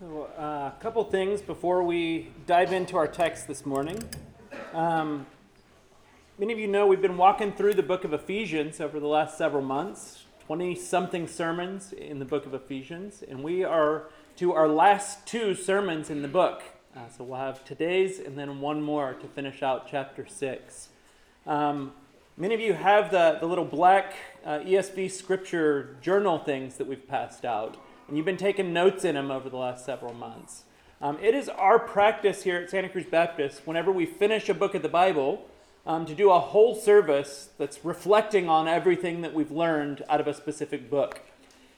So, uh, a couple things before we dive into our text this morning. Um, many of you know we've been walking through the book of Ephesians over the last several months, 20 something sermons in the book of Ephesians, and we are to our last two sermons in the book. Uh, so we'll have today's and then one more to finish out chapter 6. Um, many of you have the, the little black uh, ESV scripture journal things that we've passed out and you've been taking notes in them over the last several months. Um, it is our practice here at Santa Cruz Baptist, whenever we finish a book of the Bible, um, to do a whole service that's reflecting on everything that we've learned out of a specific book.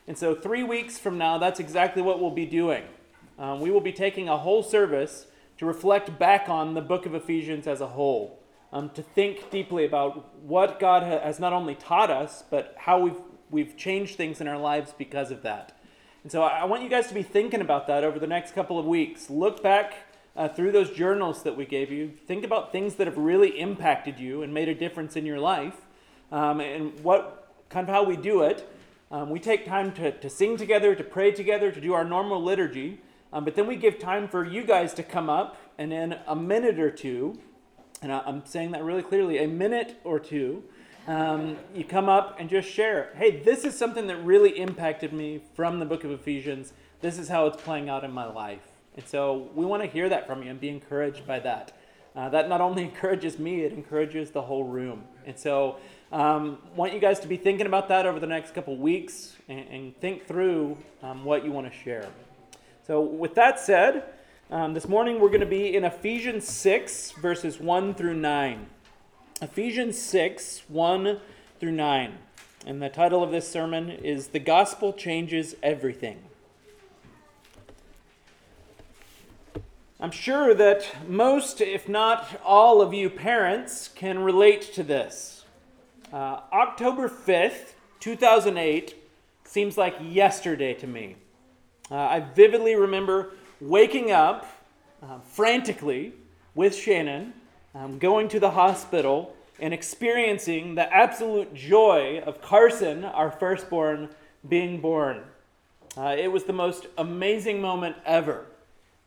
And so, three weeks from now, that's exactly what we'll be doing. Um, we will be taking a whole service to reflect back on the book of Ephesians as a whole, um, to think deeply about what God has not only taught us, but how we've, we've changed things in our lives because of that. And so I want you guys to be thinking about that over the next couple of weeks. Look back uh, through those journals that we gave you. Think about things that have really impacted you and made a difference in your life. Um, and what kind of how we do it. Um, we take time to, to sing together, to pray together, to do our normal liturgy. Um, but then we give time for you guys to come up and in a minute or two, and I'm saying that really clearly, a minute or two, um, you come up and just share. Hey, this is something that really impacted me from the book of Ephesians. This is how it's playing out in my life. And so we want to hear that from you and be encouraged by that. Uh, that not only encourages me, it encourages the whole room. And so um, want you guys to be thinking about that over the next couple weeks and, and think through um, what you want to share. So, with that said, um, this morning we're going to be in Ephesians 6, verses 1 through 9. Ephesians 6 1 through 9. And the title of this sermon is The Gospel Changes Everything. I'm sure that most, if not all of you parents, can relate to this. Uh, October 5th, 2008, seems like yesterday to me. Uh, I vividly remember waking up uh, frantically with Shannon um, going to the hospital and experiencing the absolute joy of Carson, our firstborn, being born. Uh, it was the most amazing moment ever.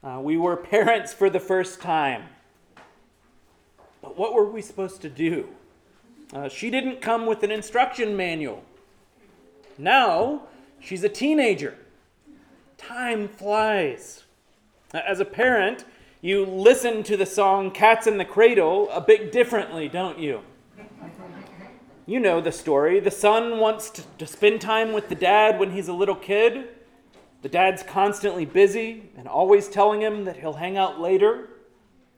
Uh, we were parents for the first time. But what were we supposed to do? Uh, she didn't come with an instruction manual. Now, she's a teenager. Time flies. As a parent, you listen to the song Cats in the Cradle a bit differently, don't you? You know the story. The son wants to, to, spend time with the dad when he's a little kid. The dad's constantly busy and always telling him that he'll hang out later.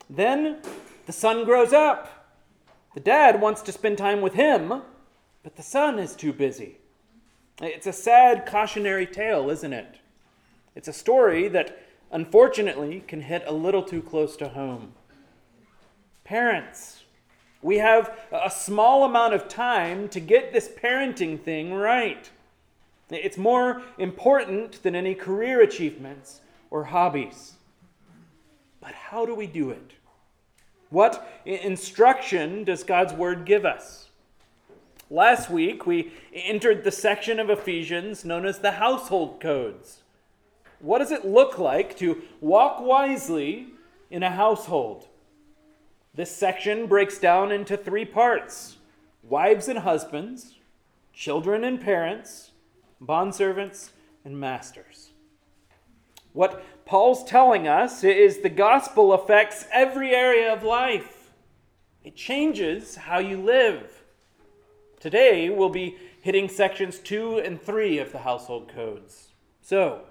Then the son grows up. The dad wants to spend time with him, but the son is too busy. It's a sad cautionary tale, isn't it? It's a story that unfortunately, can hit a little too close to home. Parents, we have a small amount of time to get this parenting thing right. It's more important than any career achievements or hobbies. But how do we do it? What instruction does God's Word give us? Last week, we entered the section of Ephesians known as the household codes. What does it look like to walk wisely in a household? This section breaks down into three parts wives and husbands, children and parents, bondservants and masters. What Paul's telling us is the gospel affects every area of life. It changes how you live. Today, we'll be hitting sections 2 and 3 of the household codes. So,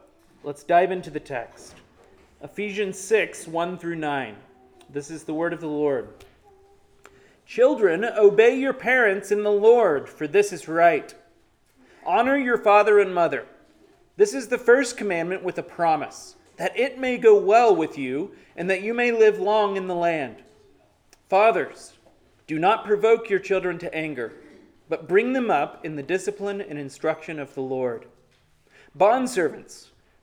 Let's dive into the text. Ephesians 6 1 through 9. This is the word of the Lord. Children, obey your parents in the Lord, for this is right. Honor your father and mother. This is the first commandment with a promise, that it may go well with you, and that you may live long in the land. Fathers, do not provoke your children to anger, but bring them up in the discipline and instruction of the Lord. Bondservants,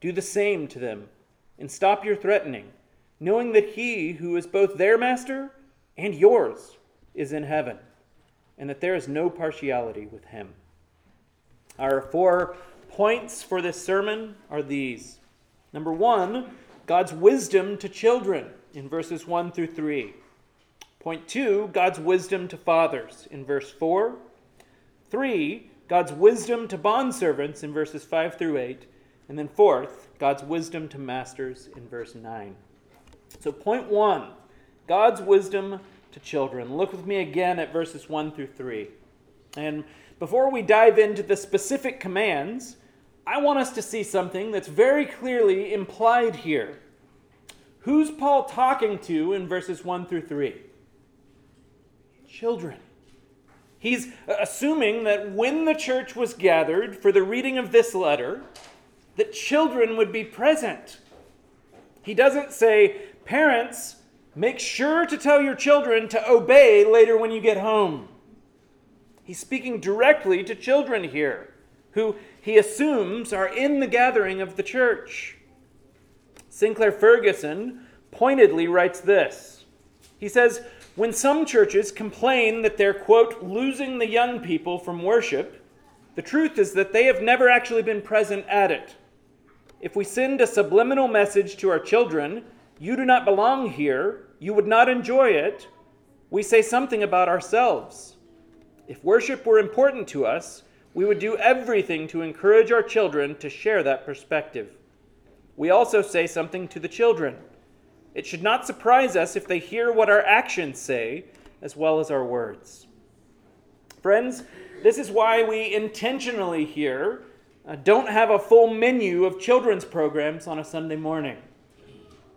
do the same to them, and stop your threatening, knowing that he who is both their master and yours is in heaven, and that there is no partiality with him. Our four points for this sermon are these. Number one, God's wisdom to children in verses 1 through 3. Point two, God's wisdom to fathers in verse 4. Three, God's wisdom to bondservants in verses 5 through 8. And then fourth, God's wisdom to masters in verse 9. So, point one God's wisdom to children. Look with me again at verses 1 through 3. And before we dive into the specific commands, I want us to see something that's very clearly implied here. Who's Paul talking to in verses 1 through 3? Children. He's assuming that when the church was gathered for the reading of this letter, that children would be present. He doesn't say, Parents, make sure to tell your children to obey later when you get home. He's speaking directly to children here, who he assumes are in the gathering of the church. Sinclair Ferguson pointedly writes this. He says, When some churches complain that they're, quote, losing the young people from worship, the truth is that they have never actually been present at it. If we send a subliminal message to our children, you do not belong here, you would not enjoy it, we say something about ourselves. If worship were important to us, we would do everything to encourage our children to share that perspective. We also say something to the children. It should not surprise us if they hear what our actions say as well as our words. Friends, this is why we intentionally uh, don't have a full menu of children's programs on a Sunday morning.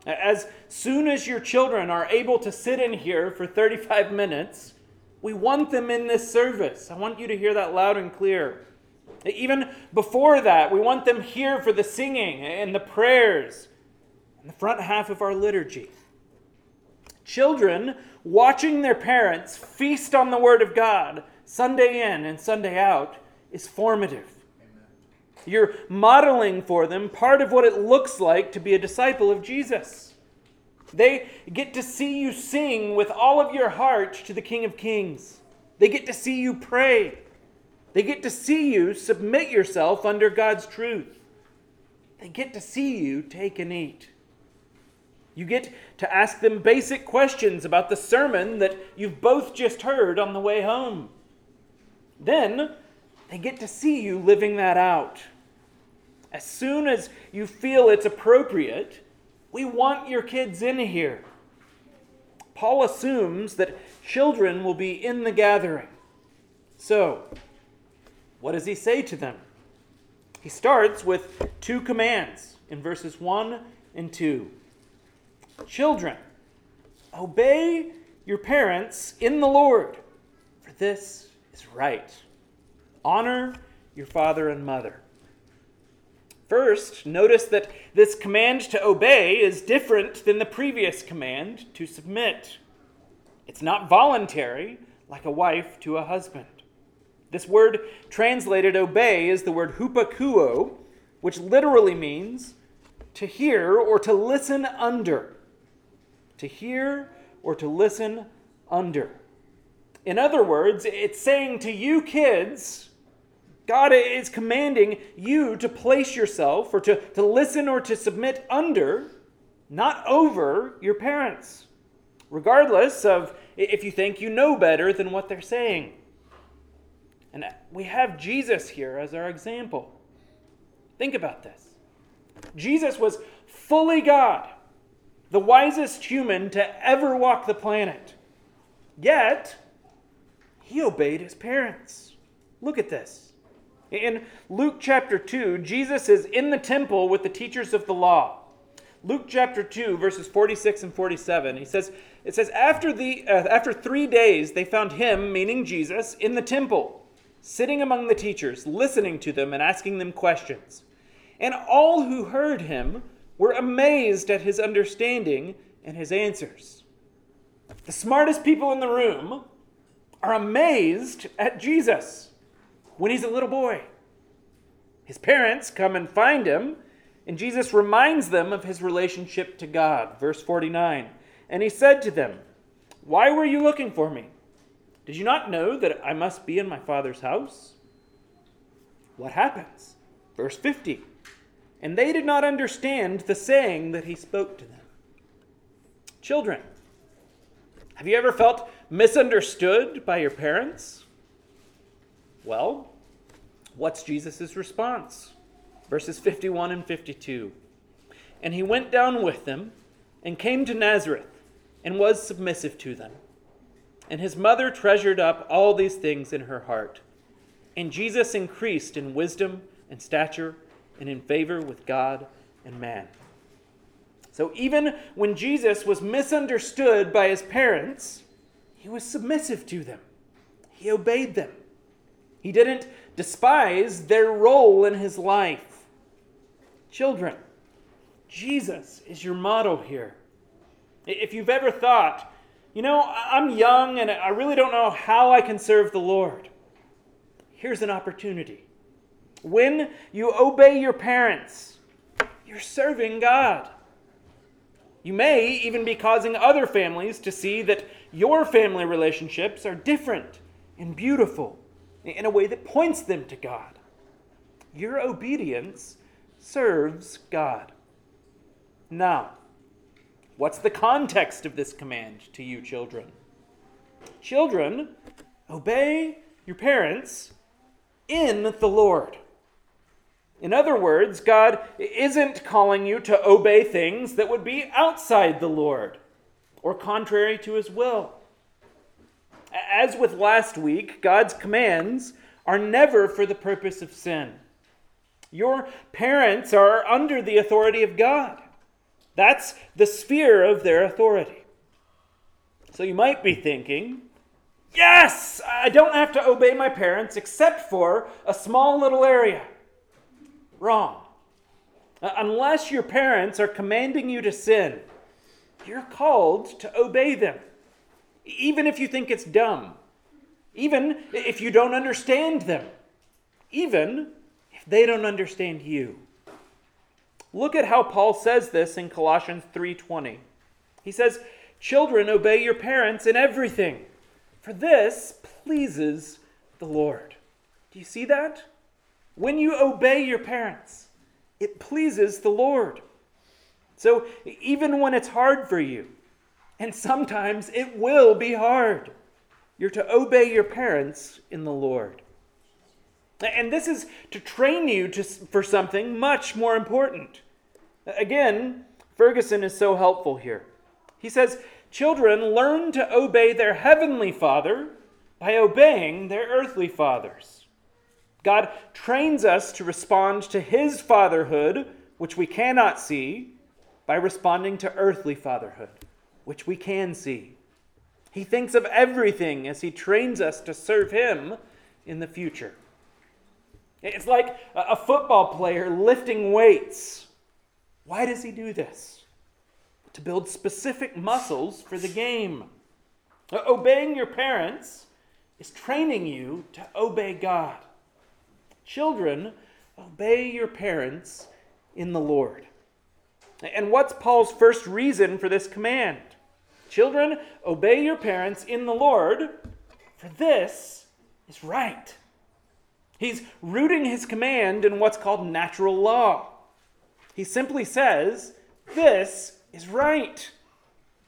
As soon as your children are able to sit in here for 35 minutes, we want them in this service. I want you to hear that loud and clear. Even before that, we want them here for the singing and the prayers and the front half of our liturgy. Children watching their parents feast on the Word of God Sunday in and Sunday out is formative. You're modeling for them part of what it looks like to be a disciple of Jesus. They get to see you sing with all of your heart to the King of Kings. They get to see you pray. They get to see you submit yourself under God's truth. They get to see you take and eat. You get to ask them basic questions about the sermon that you've both just heard on the way home. Then they get to see you living that out. As soon as you feel it's appropriate, we want your kids in here. Paul assumes that children will be in the gathering. So, what does he say to them? He starts with two commands in verses 1 and 2. Children, obey your parents in the Lord, for this is right. Honor your father and mother. First, notice that this command to obey is different than the previous command to submit. It's not voluntary, like a wife to a husband. This word translated obey is the word hupakuo, which literally means to hear or to listen under. To hear or to listen under. In other words, it's saying to you kids, God is commanding you to place yourself or to, to listen or to submit under, not over, your parents, regardless of if you think you know better than what they're saying. And we have Jesus here as our example. Think about this Jesus was fully God, the wisest human to ever walk the planet. Yet, he obeyed his parents. Look at this. In Luke chapter 2, Jesus is in the temple with the teachers of the law. Luke chapter 2, verses 46 and 47, he says, it says, after, the, uh, after three days, they found him, meaning Jesus, in the temple, sitting among the teachers, listening to them and asking them questions. And all who heard him were amazed at his understanding and his answers. The smartest people in the room are amazed at Jesus when he's a little boy. His parents come and find him, and Jesus reminds them of his relationship to God. Verse 49 And he said to them, Why were you looking for me? Did you not know that I must be in my Father's house? What happens? Verse 50 And they did not understand the saying that he spoke to them. Children, have you ever felt misunderstood by your parents? Well, what's Jesus' response? Verses 51 and 52. And he went down with them and came to Nazareth and was submissive to them. And his mother treasured up all these things in her heart. And Jesus increased in wisdom and stature and in favor with God and man. So even when Jesus was misunderstood by his parents, he was submissive to them. He obeyed them. He didn't despise their role in his life. Children, Jesus is your model here. If you've ever thought, you know, I'm young and I really don't know how I can serve the Lord. Here's an opportunity. When you obey your parents, you're serving God. You may even be causing other families to see that your family relationships are different and beautiful in a way that points them to God. Your obedience serves God. Now, What's the context of this command to you, children? Children, obey your parents in the Lord. In other words, God isn't calling you to obey things that would be outside the Lord or contrary to his will. As with last week, God's commands are never for the purpose of sin. Your parents are under the authority of God. That's the sphere of their authority. So you might be thinking, yes, I don't have to obey my parents except for a small little area. Wrong. Uh, unless your parents are commanding you to sin, you're called to obey them, even if you think it's dumb, even if you don't understand them, even if they don't understand you. Look at how Paul says this in Colossians 3:20. He says, "Children, obey your parents in everything, for this pleases the Lord." Do you see that? When you obey your parents, it pleases the Lord. So even when it's hard for you, and sometimes it will be hard, you're to obey your parents in the Lord. And this is to train you to, for something much more important. Again, Ferguson is so helpful here. He says, Children learn to obey their heavenly Father by obeying their earthly fathers. God trains us to respond to His fatherhood, which we cannot see, by responding to earthly fatherhood, which we can see. He thinks of everything as He trains us to serve Him in the future. It's like a football player lifting weights. Why does he do this? To build specific muscles for the game. Uh, obeying your parents is training you to obey God. Children, obey your parents in the Lord. And what's Paul's first reason for this command? Children, obey your parents in the Lord, for this is right. He's rooting his command in what's called natural law. He simply says, This is right.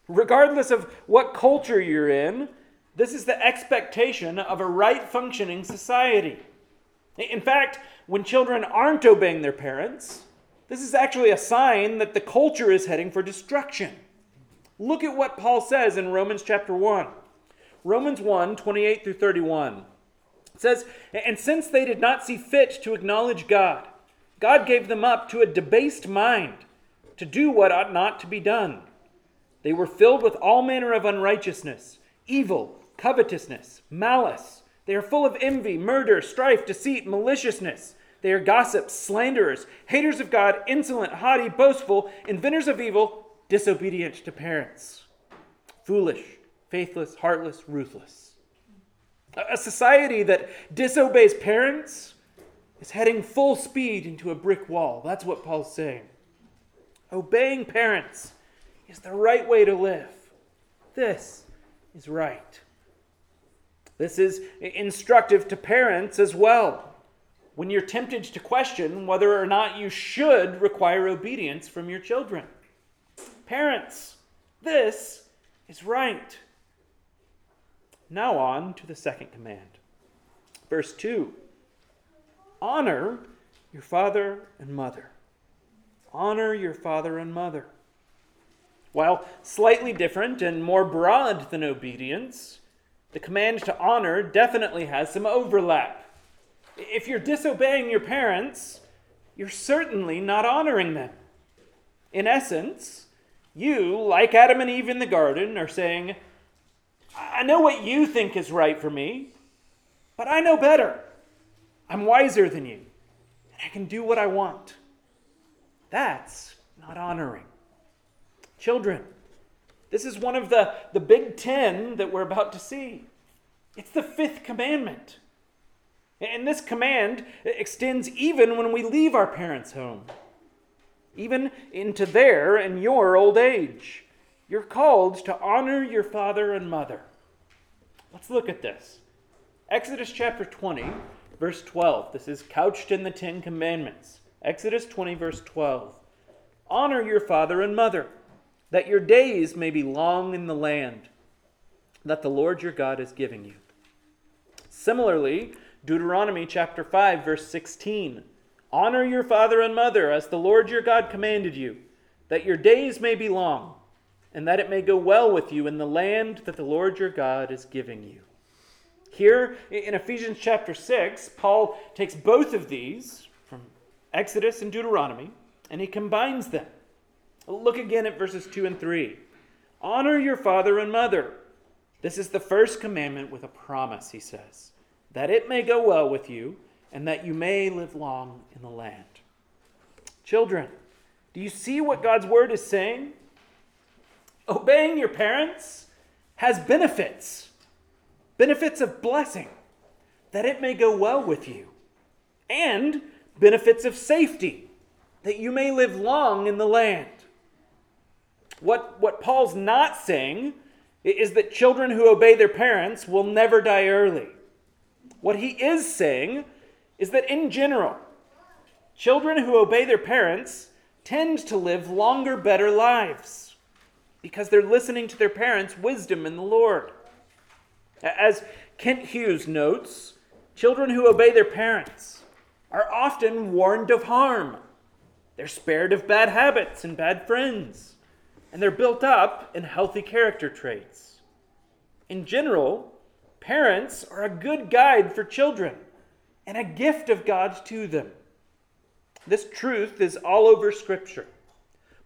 Regardless of what culture you're in, this is the expectation of a right functioning society. In fact, when children aren't obeying their parents, this is actually a sign that the culture is heading for destruction. Look at what Paul says in Romans chapter 1. Romans 1 28 through 31. It says, And since they did not see fit to acknowledge God, God gave them up to a debased mind to do what ought not to be done. They were filled with all manner of unrighteousness, evil, covetousness, malice. They are full of envy, murder, strife, deceit, maliciousness. They are gossips, slanderers, haters of God, insolent, haughty, boastful, inventors of evil, disobedient to parents, foolish, faithless, heartless, ruthless. A society that disobeys parents is heading full speed into a brick wall. That's what Paul's saying. Obeying parents is the right way to live. This is right. This is instructive to parents as well. When you're tempted to question whether or not you should require obedience from your children. Parents, this is right. Now, on to the second command. Verse 2 Honor your father and mother. Honor your father and mother. While slightly different and more broad than obedience, the command to honor definitely has some overlap. If you're disobeying your parents, you're certainly not honoring them. In essence, you, like Adam and Eve in the garden, are saying, I know what you think is right for me, but I know better. I'm wiser than you, and I can do what I want. That's not honoring. Children, this is one of the, the big ten that we're about to see. It's the fifth commandment. And this command extends even when we leave our parents' home, even into their and your old age. You're called to honor your father and mother. Let's look at this. Exodus chapter 20, verse 12. This is couched in the Ten Commandments. Exodus 20, verse 12. Honor your father and mother, that your days may be long in the land that the Lord your God is giving you. Similarly, Deuteronomy chapter 5, verse 16. Honor your father and mother as the Lord your God commanded you, that your days may be long and that it may go well with you in the land that the Lord your God is giving you. Here in Ephesians chapter 6, Paul takes both of these from Exodus and Deuteronomy and he combines them. Look again at verses 2 and 3. Honor your father and mother. This is the first commandment with a promise, he says, that it may go well with you and that you may live long in the land. Children, do you see what God's word is saying? Obeying your parents has benefits, benefits of blessing, that it may go well with you, and benefits of safety, that you may live long in the land. What, what Paul's not saying is that children who obey their parents will never die early. What he is saying is that in general, children who obey their parents tend to live longer, better lives because they're listening to their parents' wisdom in the Lord. As Kent Hughes notes, children who obey their parents are often warned of harm. They're spared of bad habits and bad friends, and they're built up in healthy character traits. In general, parents are a good guide for children and a gift of God to them. This truth is all over Scripture.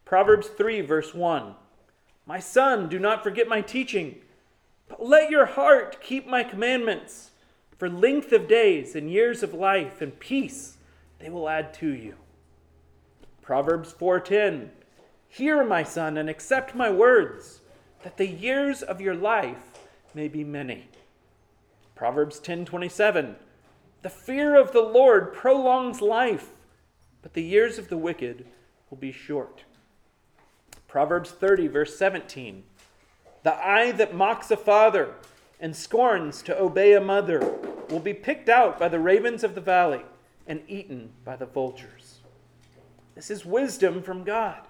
Proverbs 3, verse 1. My son, do not forget my teaching, but let your heart keep my commandments. For length of days and years of life and peace they will add to you. Proverbs 4:10 Hear, my son, and accept my words, that the years of your life may be many. Proverbs 10:27 The fear of the Lord prolongs life, but the years of the wicked will be short. Proverbs 30, verse 17. The eye that mocks a father and scorns to obey a mother will be picked out by the ravens of the valley and eaten by the vultures. This is wisdom from God.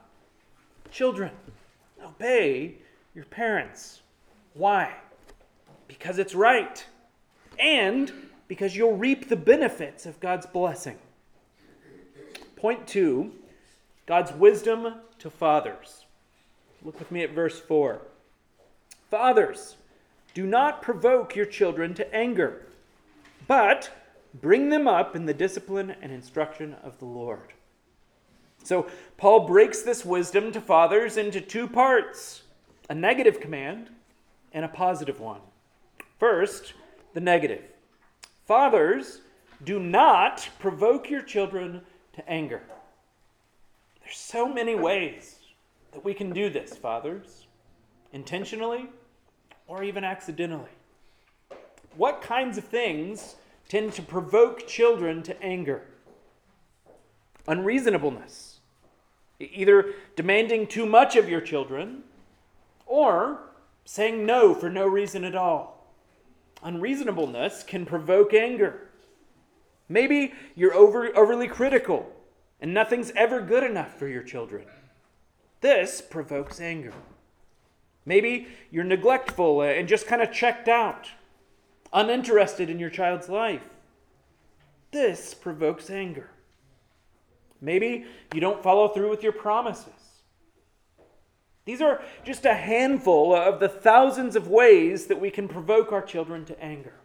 Children, obey your parents. Why? Because it's right, and because you'll reap the benefits of God's blessing. Point two God's wisdom to fathers. Look with me at verse 4. Fathers, do not provoke your children to anger, but bring them up in the discipline and instruction of the Lord. So, Paul breaks this wisdom to fathers into two parts a negative command and a positive one. First, the negative. Fathers, do not provoke your children to anger. There's so many ways that we can do this, fathers, intentionally or even accidentally. What kinds of things tend to provoke children to anger? Unreasonableness, either demanding too much of your children or saying no for no reason at all. Unreasonableness can provoke anger. Maybe you're over, overly critical and nothing's ever good enough for your children. This provokes anger. Maybe you're neglectful and just kind of checked out, uninterested in your child's life. This provokes anger. Maybe you don't follow through with your promises. These are just a handful of the thousands of ways that we can provoke our children to anger.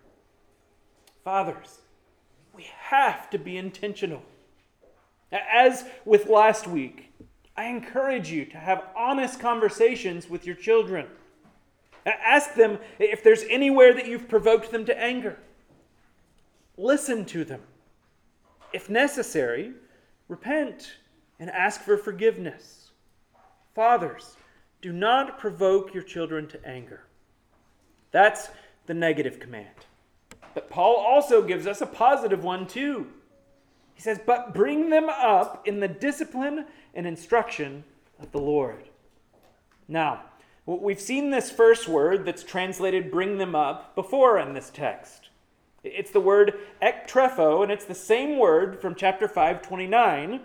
Fathers, we have to be intentional. As with last week, I encourage you to have honest conversations with your children. Ask them if there's anywhere that you've provoked them to anger. Listen to them. If necessary, repent and ask for forgiveness. Fathers, do not provoke your children to anger. That's the negative command. But Paul also gives us a positive one too. He says, But bring them up in the discipline and instruction of the Lord. Now, we've seen this first word that's translated bring them up before in this text. It's the word ektrepho, and it's the same word from chapter 5, 29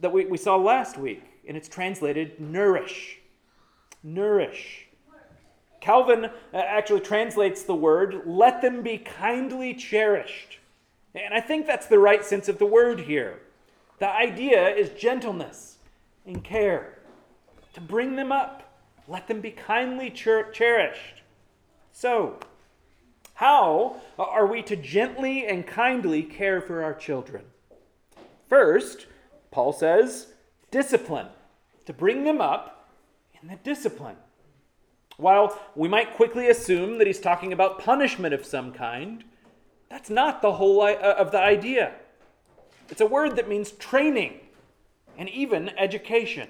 that we, we saw last week, and it's translated nourish. Nourish. Calvin uh, actually translates the word, let them be kindly cherished. And I think that's the right sense of the word here. The idea is gentleness and care. To bring them up, let them be kindly cher- cherished. So, how are we to gently and kindly care for our children? First, Paul says, discipline, to bring them up in the discipline. While we might quickly assume that he's talking about punishment of some kind, that's not the whole uh, of the idea. It's a word that means training and even education.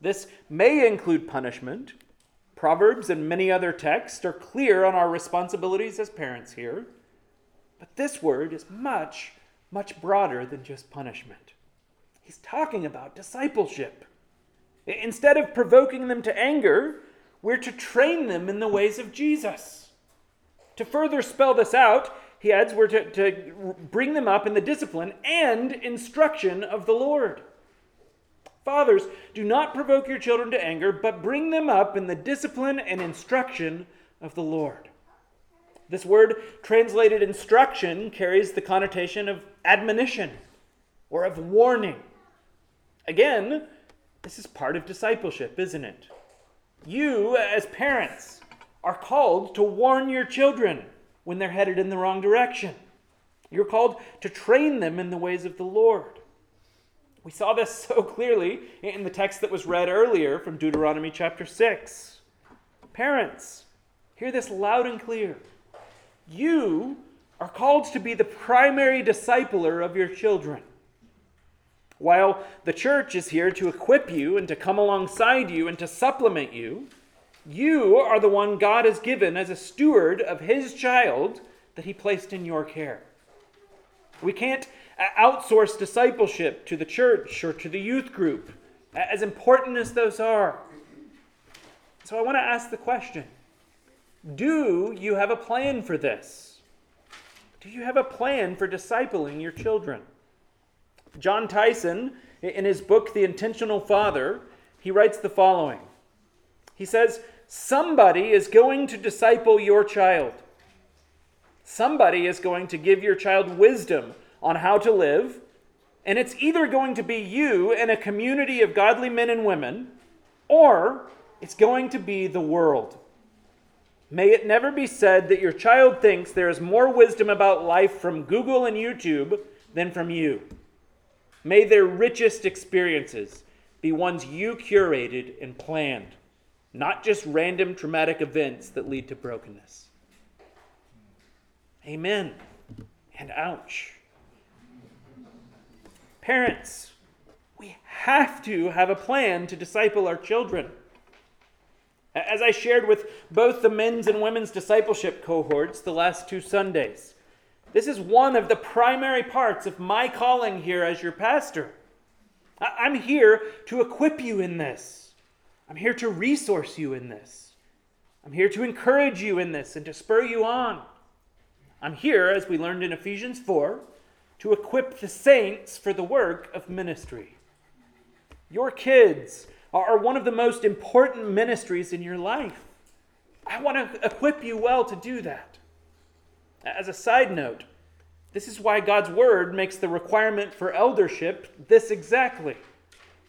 This may include punishment. Proverbs and many other texts are clear on our responsibilities as parents here. But this word is much, much broader than just punishment. He's talking about discipleship. Instead of provoking them to anger, we're to train them in the ways of Jesus. To further spell this out, he adds, we're to, to bring them up in the discipline and instruction of the Lord. Fathers, do not provoke your children to anger, but bring them up in the discipline and instruction of the Lord. This word, translated instruction, carries the connotation of admonition or of warning. Again, this is part of discipleship, isn't it? You, as parents, are called to warn your children when they're headed in the wrong direction. You're called to train them in the ways of the Lord. We saw this so clearly in the text that was read earlier from Deuteronomy chapter 6. Parents, hear this loud and clear. You are called to be the primary discipler of your children. While the church is here to equip you and to come alongside you and to supplement you, you are the one God has given as a steward of his child that he placed in your care. We can't uh, outsource discipleship to the church or to the youth group, as important as those are. So I want to ask the question Do you have a plan for this? Do you have a plan for discipling your children? Jon Tyson, in his book, The Intentional Father, he writes the following. He says, Somebody is going to disciple your child. Somebody is going to give your child wisdom on how to live, and it's either going to be you and a community of godly men and women, or it's going to be the world. May it never be said that your child thinks there is more wisdom about life from Google and YouTube than from you. May their richest experiences be ones you curated and planned not just random traumatic events that lead to brokenness. Amen And ouch. Parents, we have to have a plan to disciple our children. As I shared with both the men's and women's discipleship cohorts the last two Sundays, this is one of the primary parts of my calling here as your pastor. I'm here to equip you in this. I'm here to resource you in this. I'm here to encourage you in this and to spur you on. I'm here, as we learned in Ephesians 4, to equip the saints for the work of ministry. Your kids are one of the most important ministries in your life. I want to equip you well to do that. As a side note, this is why God's word makes the requirement for eldership this exactly.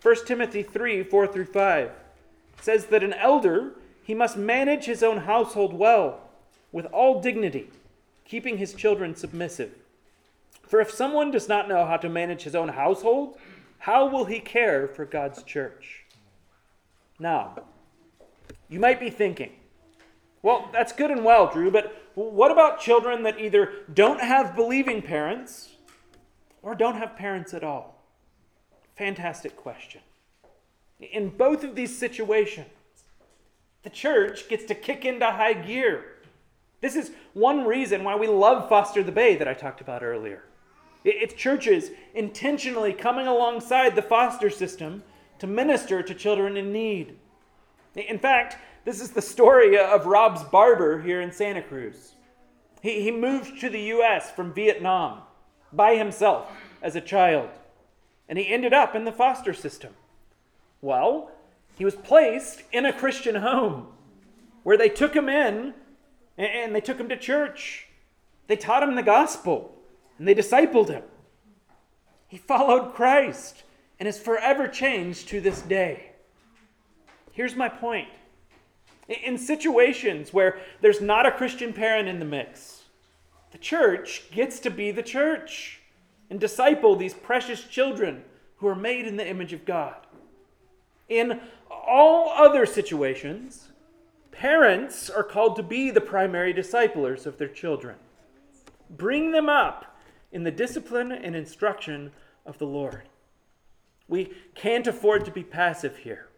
1 Timothy 3 4 through 5 says that an elder, he must manage his own household well, with all dignity, keeping his children submissive. For if someone does not know how to manage his own household, how will he care for God's church? Now, you might be thinking, well, that's good and well, Drew, but what about children that either don't have believing parents or don't have parents at all? Fantastic question. In both of these situations, the church gets to kick into high gear. This is one reason why we love Foster the Bay that I talked about earlier. It's churches intentionally coming alongside the foster system to minister to children in need. In fact, this is the story of Rob's barber here in Santa Cruz. He, he moved to the U.S. from Vietnam by himself as a child, and he ended up in the foster system. Well, he was placed in a Christian home where they took him in and they took him to church. They taught him the gospel and they discipled him. He followed Christ and is forever changed to this day. Here's my point in situations where there's not a Christian parent in the mix, the church gets to be the church and disciple these precious children who are made in the image of God. In all other situations, parents are called to be the primary disciplers of their children. Bring them up in the discipline and instruction of the Lord. We can't afford to be passive here.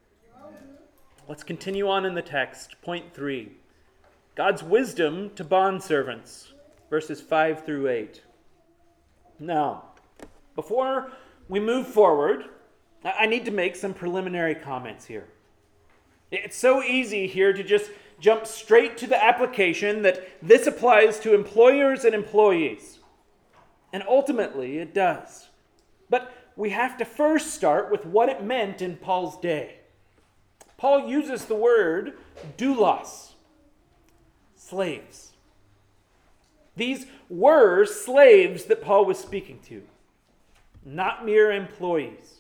Let's continue on in the text. Point three God's wisdom to bondservants, verses 5 through 8. Now, before we move forward, I need to make some preliminary comments here. It's so easy here to just jump straight to the application that this applies to employers and employees. And ultimately, it does. But we have to first start with what it meant in Paul's day. Paul uses the word doulos, slaves. These were slaves that Paul was speaking to, not mere employees.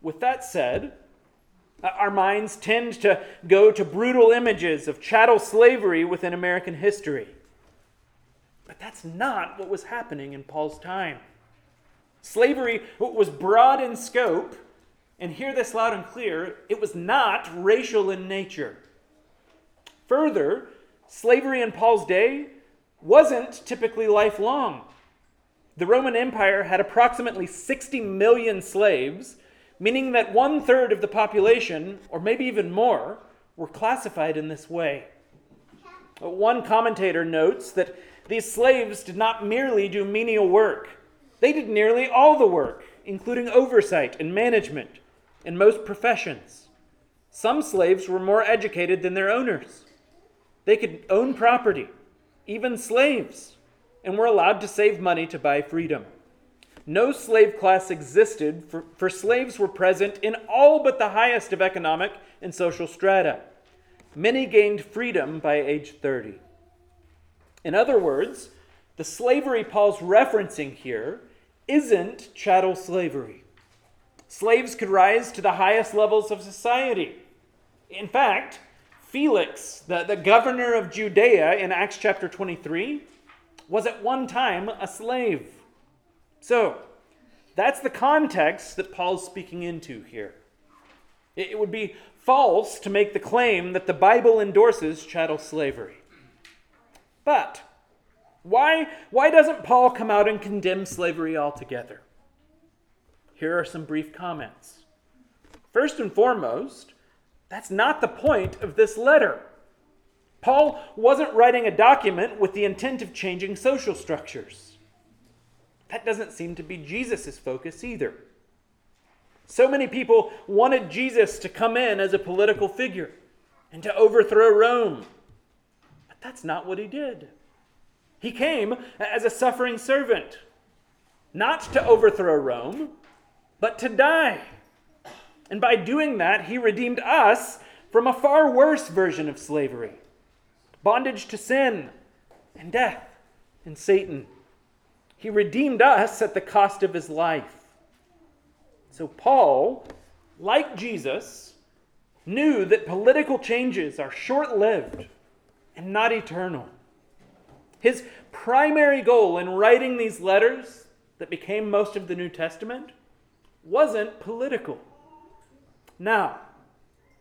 With that said, uh, our minds tend to go to brutal images of chattel slavery within American history. But that's not what was happening in Paul's time. Slavery was broad in scope and hear this loud and clear, it was not racial in nature. Further, slavery in Paul's day wasn't typically lifelong. The Roman Empire had approximately 60 million slaves, meaning that one third of the population, or maybe even more, were classified in this way. One commentator notes that these slaves did not merely do menial work, they did nearly all the work, including oversight and management in most professions. Some slaves were more educated than their owners. They could own property, even slaves, and were allowed to save money to buy freedom. No slave class existed, for, for slaves were present in all but the highest of economic and social strata. Many gained freedom by age 30. In other words, the slavery Paul's referencing here isn't chattel slavery. Slaves could rise to the highest levels of society. In fact, Felix, the, the governor of Judea in Acts chapter 23, was at one time a slave. So, that's the context that Paul's speaking into here. It, it would be false to make the claim that the Bible endorses chattel slavery. But Why, why doesn't Paul come out and condemn slavery altogether? Here are some brief comments. First and foremost, that's not the point of this letter. Paul wasn't writing a document with the intent of changing social structures. That doesn't seem to be Jesus' focus either. So many people wanted Jesus to come in as a political figure and to overthrow Rome. But that's not what he did. He came as a suffering servant, not to overthrow Rome, but to die. And by doing that, he redeemed us from a far worse version of slavery bondage to sin and death and Satan. He redeemed us at the cost of his life. So, Paul, like Jesus, knew that political changes are short lived and not eternal. His primary goal in writing these letters that became most of the New Testament wasn't political. Now,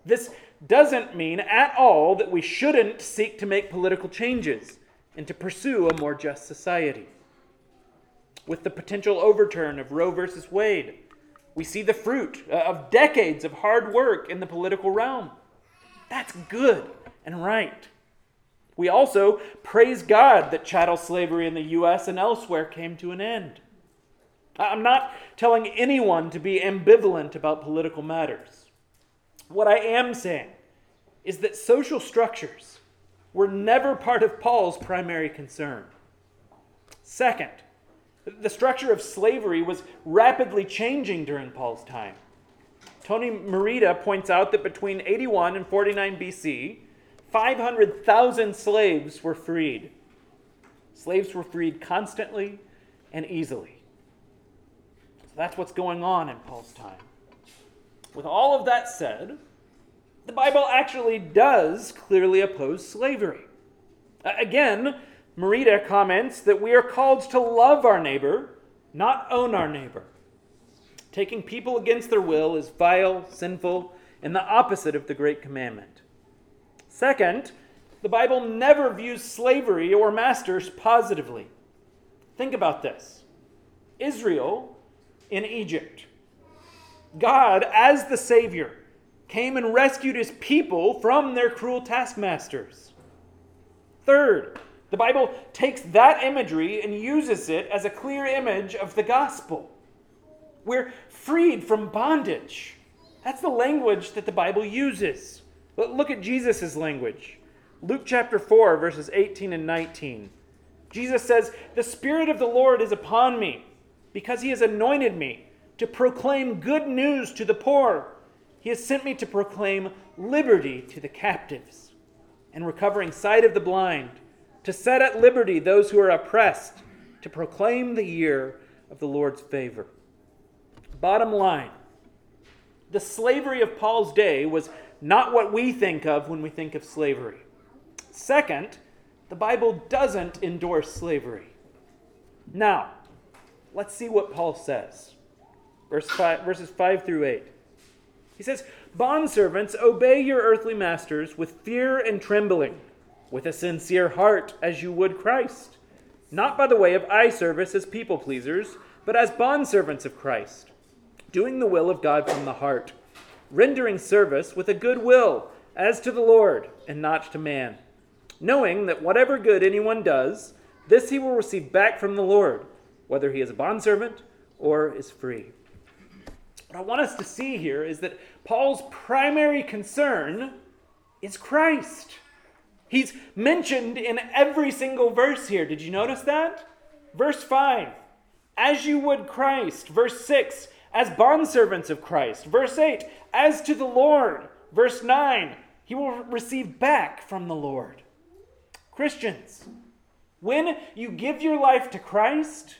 this doesn't mean at all that we shouldn't seek to make political changes and to pursue a more just society. With the potential overturn of Roe versus Wade, we see the fruit uh, of decades of hard work in the political realm. That's good and right. We also praise God that chattel slavery in the U.S. and elsewhere came to an end. I'm not telling anyone to be ambivalent about political matters. What I am saying is that social structures were never part of Paul's primary concern. Second, the structure of slavery was rapidly changing during Paul's time. Tony Merida points out that between 81 and 49 BC, 500,000 slaves were freed. Slaves were freed constantly and easily. So that's what's going on in Paul's time. With all of that said, the Bible actually does clearly oppose slavery. Again, Merida comments that we are called to love our neighbor, not own our neighbor. Taking people against their will is vile, sinful, and the opposite of the great commandment. Second, the Bible never views slavery or masters positively. Think about this Israel in Egypt. God, as the Savior, came and rescued his people from their cruel taskmasters. Third, the Bible takes that imagery and uses it as a clear image of the gospel. We're freed from bondage. That's the language that the Bible uses. Look at Jesus' language. Luke chapter 4, verses 18 and 19. Jesus says, The Spirit of the Lord is upon me, because he has anointed me to proclaim good news to the poor. He has sent me to proclaim liberty to the captives and recovering sight of the blind to set at liberty those who are oppressed, to proclaim the year of the Lord's favor. Bottom line the slavery of Paul's day was not what we think of when we think of slavery. Second, the Bible doesn't endorse slavery. Now, let's see what Paul says. Verse five, verses 5 through 8. He says, Bondservants, obey your earthly masters with fear and trembling with a sincere heart as you would Christ, not by the way of eye service as people pleasers, but as bondservants of Christ, doing the will of God from the heart, rendering service with a good will as to the Lord and not to man, knowing that whatever good anyone does, this he will receive back from the Lord, whether he is a bondservant or is free. What I want us to see here is that Paul's primary concern is Christ. He's mentioned in every single verse here. Did you notice that? Verse 5, as you would Christ. Verse 6, as bondservants of Christ. Verse 8, as to the Lord. Verse 9, he will receive back from the Lord. Christians, when you give your life to Christ,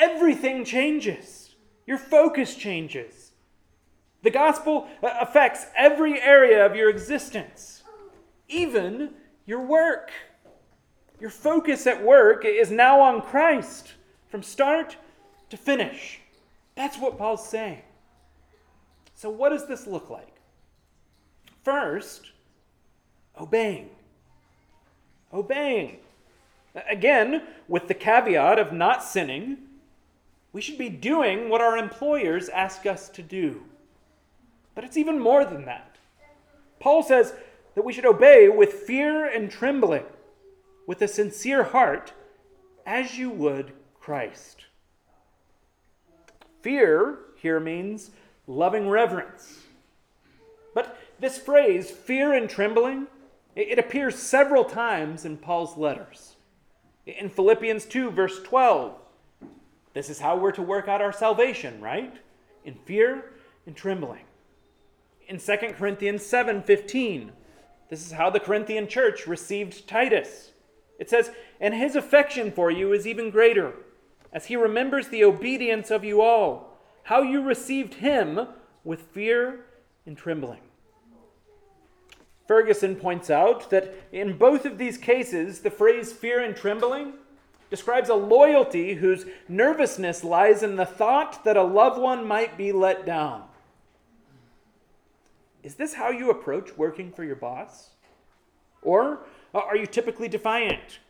everything changes. Your focus changes. The gospel uh, affects every area of your existence even your work. Your focus at work is now on Christ from start to finish. That's what Paul's saying. So, what does this look like? First, obeying. Obeying. Again, with the caveat of not sinning, we should be doing what our employers ask us to do. But it's even more than that. Paul says that we should obey with fear and trembling, with a sincere heart, as you would Christ. Fear here means loving reverence. But this phrase, fear and trembling, it appears several times in Paul's letters. In Philippians 2, verse 12, this is how we're to work out our salvation, right? In fear and trembling. In 2 Corinthians 7, 15, this is how the Corinthian church received Titus. It says, And his affection for you is even greater, as he remembers the obedience of you all, how you received him with fear and trembling. Ferguson points out that in both of these cases, the phrase fear and trembling describes a loyalty whose nervousness lies in the thought that a loved one might be let down. Is this how you approach working for your boss? Or uh, are you typically defiant,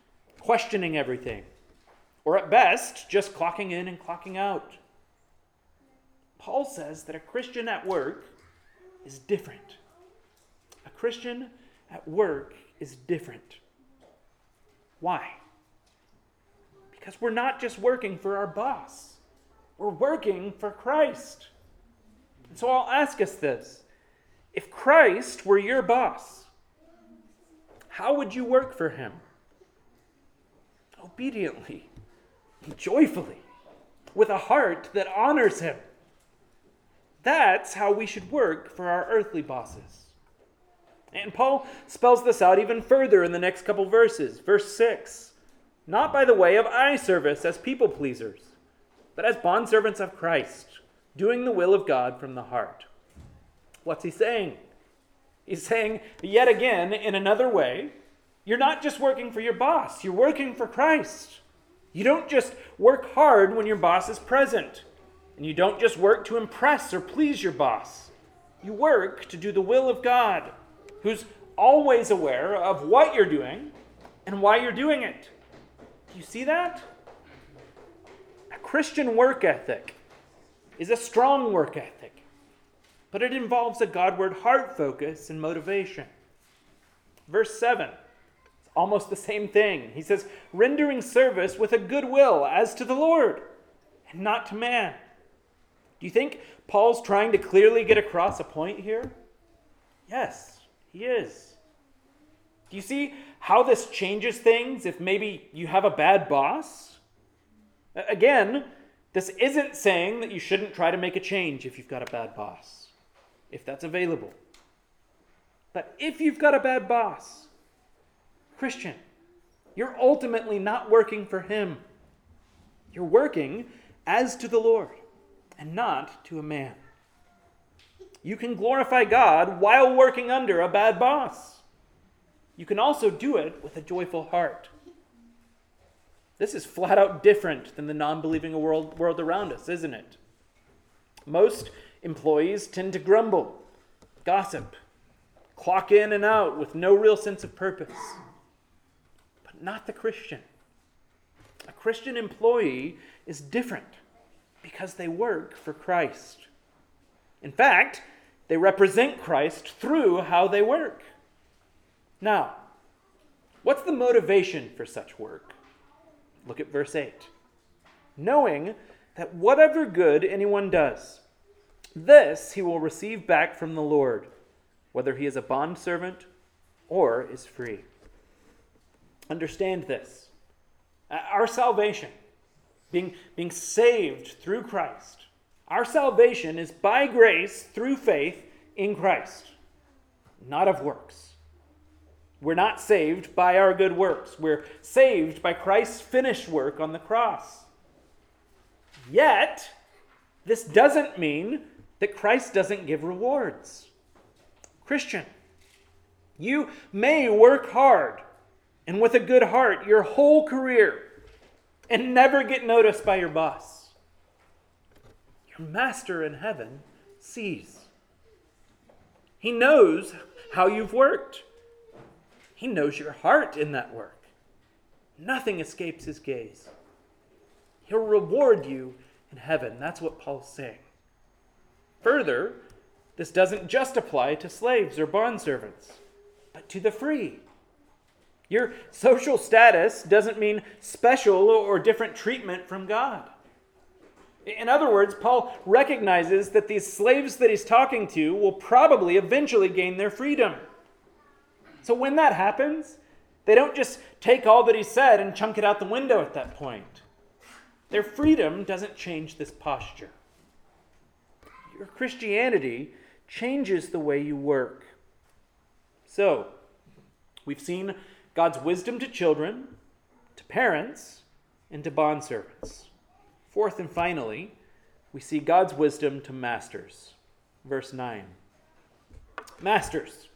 questioning everything? Or at best, just clocking in and clocking out? Paul says that a Christian at work is different. A Christian at work is different. Why? Because we're not just working for our boss, we're working for Christ. And so I'll ask us this if Christ were your boss, how would you work for him? Obediently, joyfully, with a heart that honors him. That's how we should work for our earthly bosses. And Paul spells this out even further in the next couple verses. Verse 6 Not by the way of eye service as people pleasers, but as bondservants of Christ, doing the will of God from the heart. What's he saying? He's saying, yet again, in another way, you're not just working for your boss, you're working for Christ. You don't just work hard when your boss is present. And you don't just work to impress or please your boss. You work to do the will of God who's always aware of what you're doing and why you're doing it. Do you see that? A Christian work ethic is a strong work ethic, but it involves a Godward heart focus and motivation. Verse 7 it's almost the same thing. He says, rendering service with a good will as to the Lord and not to man. Do you think Paul's trying to clearly get across a point here? Yes. He is. Do you see how this changes things if maybe you have a bad boss? Again, this isn't saying that you shouldn't try to make a change if you've got a bad boss, if that's available. But if you've got a bad boss, Christian, you're ultimately not working for him. You're working as to the Lord and not to a man. You can glorify God while working under a bad boss. You can also do it with a joyful heart. This is flat out different than the non believing world, world around us, isn't it? Most employees tend to grumble, gossip, clock in and out with no real sense of purpose. But not the Christian. A Christian employee is different because they work for Christ. In fact, they represent Christ through how they work. Now, what's the motivation for such work? Look at verse 8. Knowing that whatever good anyone does, this he will receive back from the Lord, whether he is a bondservant or is free. Understand this. Our salvation, being, being saved through Christ, our salvation is by grace through faith in Christ, not of works. We're not saved by our good works. We're saved by Christ's finished work on the cross. Yet, this doesn't mean that Christ doesn't give rewards. Christian, you may work hard and with a good heart your whole career and never get noticed by your boss Your master in heaven sees. He knows how you've worked. He knows your heart in that work. Nothing escapes his gaze. He'll reward you in heaven. That's what Paul's saying. Further, this doesn't just apply to slaves or bondservants, but to the free. Your social status doesn't mean special or different treatment from God. In other words, Paul recognizes that these slaves that he's talking to will probably eventually gain their freedom. So when that happens, they don't just take all that he said and chunk it out the window at that point. Their freedom doesn't change this posture. Your Christianity changes the way you work. So, we've seen God's wisdom to children, to parents, and to bondservants. Fourth and finally, we see God's wisdom to masters. Verse 9 Masters,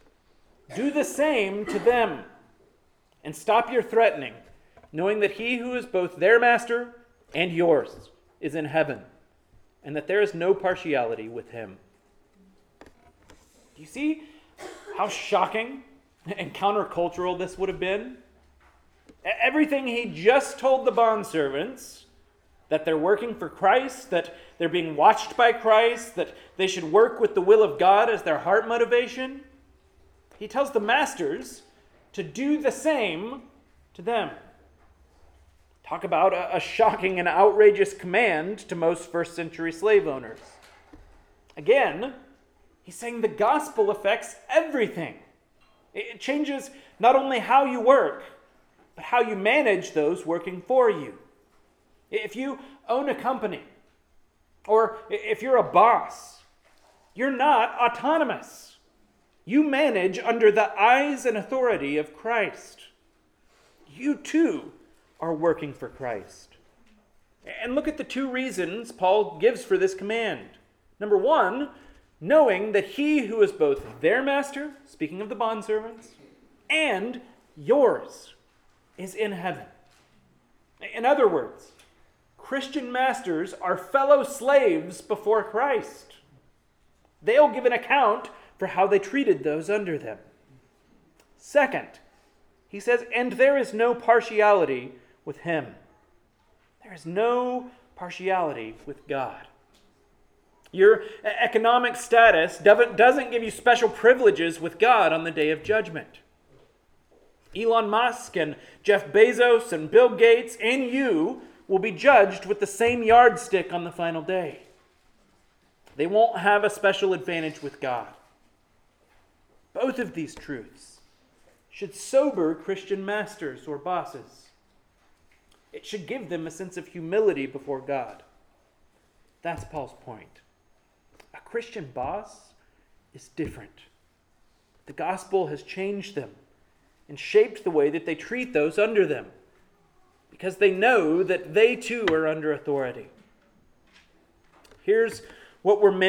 do the same to them, and stop your threatening, knowing that he who is both their master and yours is in heaven, and that there is no partiality with him. Do you see how shocking and countercultural this would have been? Everything he just told the bondservants that they're working for Christ, that they're being watched by Christ, that they should work with the will of God as their heart motivation. He tells the masters to do the same to them. Talk about a, a shocking and outrageous command to most first century slave owners. Again, he's saying the gospel affects everything. It changes not only how you work, but how you manage those working for you. If you own a company, or if you're a boss, you're not autonomous. You manage under the eyes and authority of Christ. You too are working for Christ. And look at the two reasons Paul gives for this command. Number one, knowing that he who is both their master, speaking of the bondservants, and yours is in heaven. In other words, Christian masters are fellow slaves before Christ. They'll give an account for how they treated those under them. Second, he says, and there is no partiality with him. There is no partiality with God. Your economic status doesn't give you special privileges with God on the day of judgment. Elon Musk and Jeff Bezos and Bill Gates and you will be judged with the same yardstick on the final day. They won't have a special advantage with God. Both of these truths should sober Christian masters or bosses. It should give them a sense of humility before God. That's Paul's point. A Christian boss is different. The gospel has changed them and shaped the way that they treat those under them because they know that they too are under authority. Here's what we're